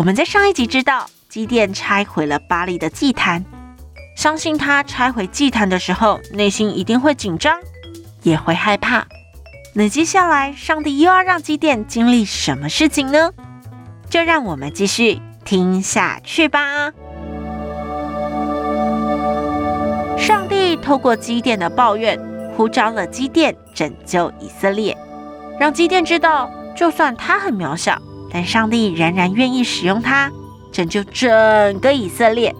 我们在上一集知道，基甸拆毁了巴力的祭坛，相信他拆毁祭坛的时候，内心一定会紧张，也会害怕。那接下来，上帝又要让基甸经历什么事情呢？就让我们继续听下去吧。上帝透过基甸的抱怨，呼召了基甸拯救以色列，让基甸知道，就算他很渺小。但上帝仍然愿意使用他，拯救整个以色列。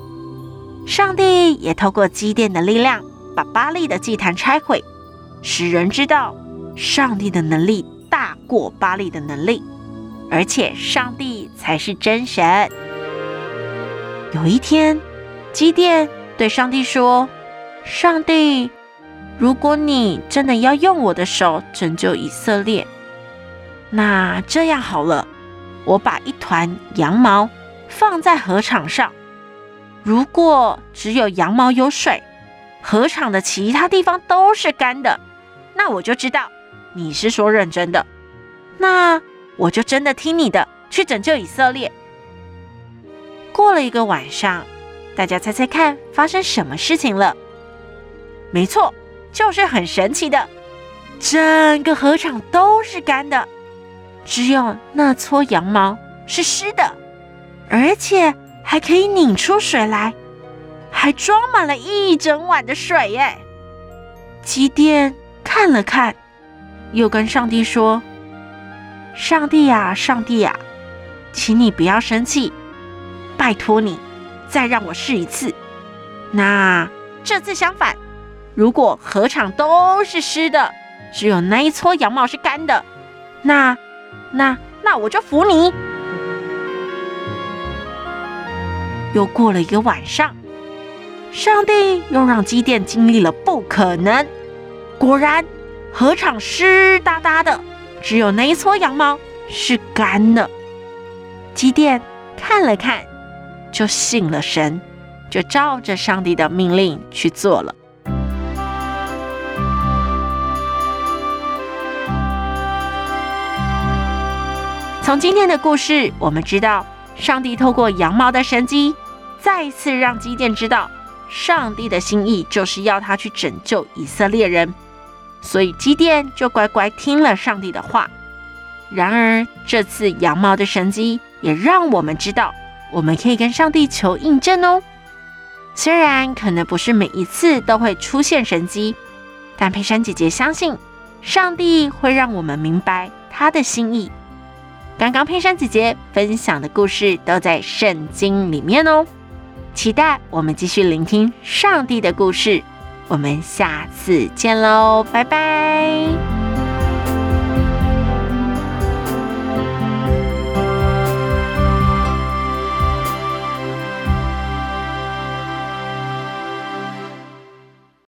上帝也透过基甸的力量，把巴力的祭坛拆毁，使人知道上帝的能力大过巴力的能力，而且上帝才是真神。有一天，基甸对上帝说：“上帝，如果你真的要用我的手拯救以色列，那这样好了。”我把一团羊毛放在禾场上，如果只有羊毛有水，禾场的其他地方都是干的，那我就知道你是说认真的，那我就真的听你的，去拯救以色列。过了一个晚上，大家猜猜看发生什么事情了？没错，就是很神奇的，整个禾场都是干的。只有那撮羊毛是湿的，而且还可以拧出水来，还装满了一整碗的水耶！基甸看了看，又跟上帝说：“上帝呀，上帝呀，请你不要生气，拜托你再让我试一次。那这次相反，如果河场都是湿的，只有那一撮羊毛是干的，那……”那那我就服你。又过了一个晚上，上帝又让基甸经历了不可能。果然，河场湿哒哒的，只有那一撮羊毛是干的。机电看了看，就信了神，就照着上帝的命令去做了。从今天的故事，我们知道，上帝透过羊毛的神迹，再一次让基甸知道，上帝的心意就是要他去拯救以色列人，所以基甸就乖乖听了上帝的话。然而，这次羊毛的神迹也让我们知道，我们可以跟上帝求印证哦。虽然可能不是每一次都会出现神迹，但佩珊姐姐相信，上帝会让我们明白他的心意。刚刚佩珊姐姐分享的故事都在圣经里面哦，期待我们继续聆听上帝的故事。我们下次见喽，拜拜。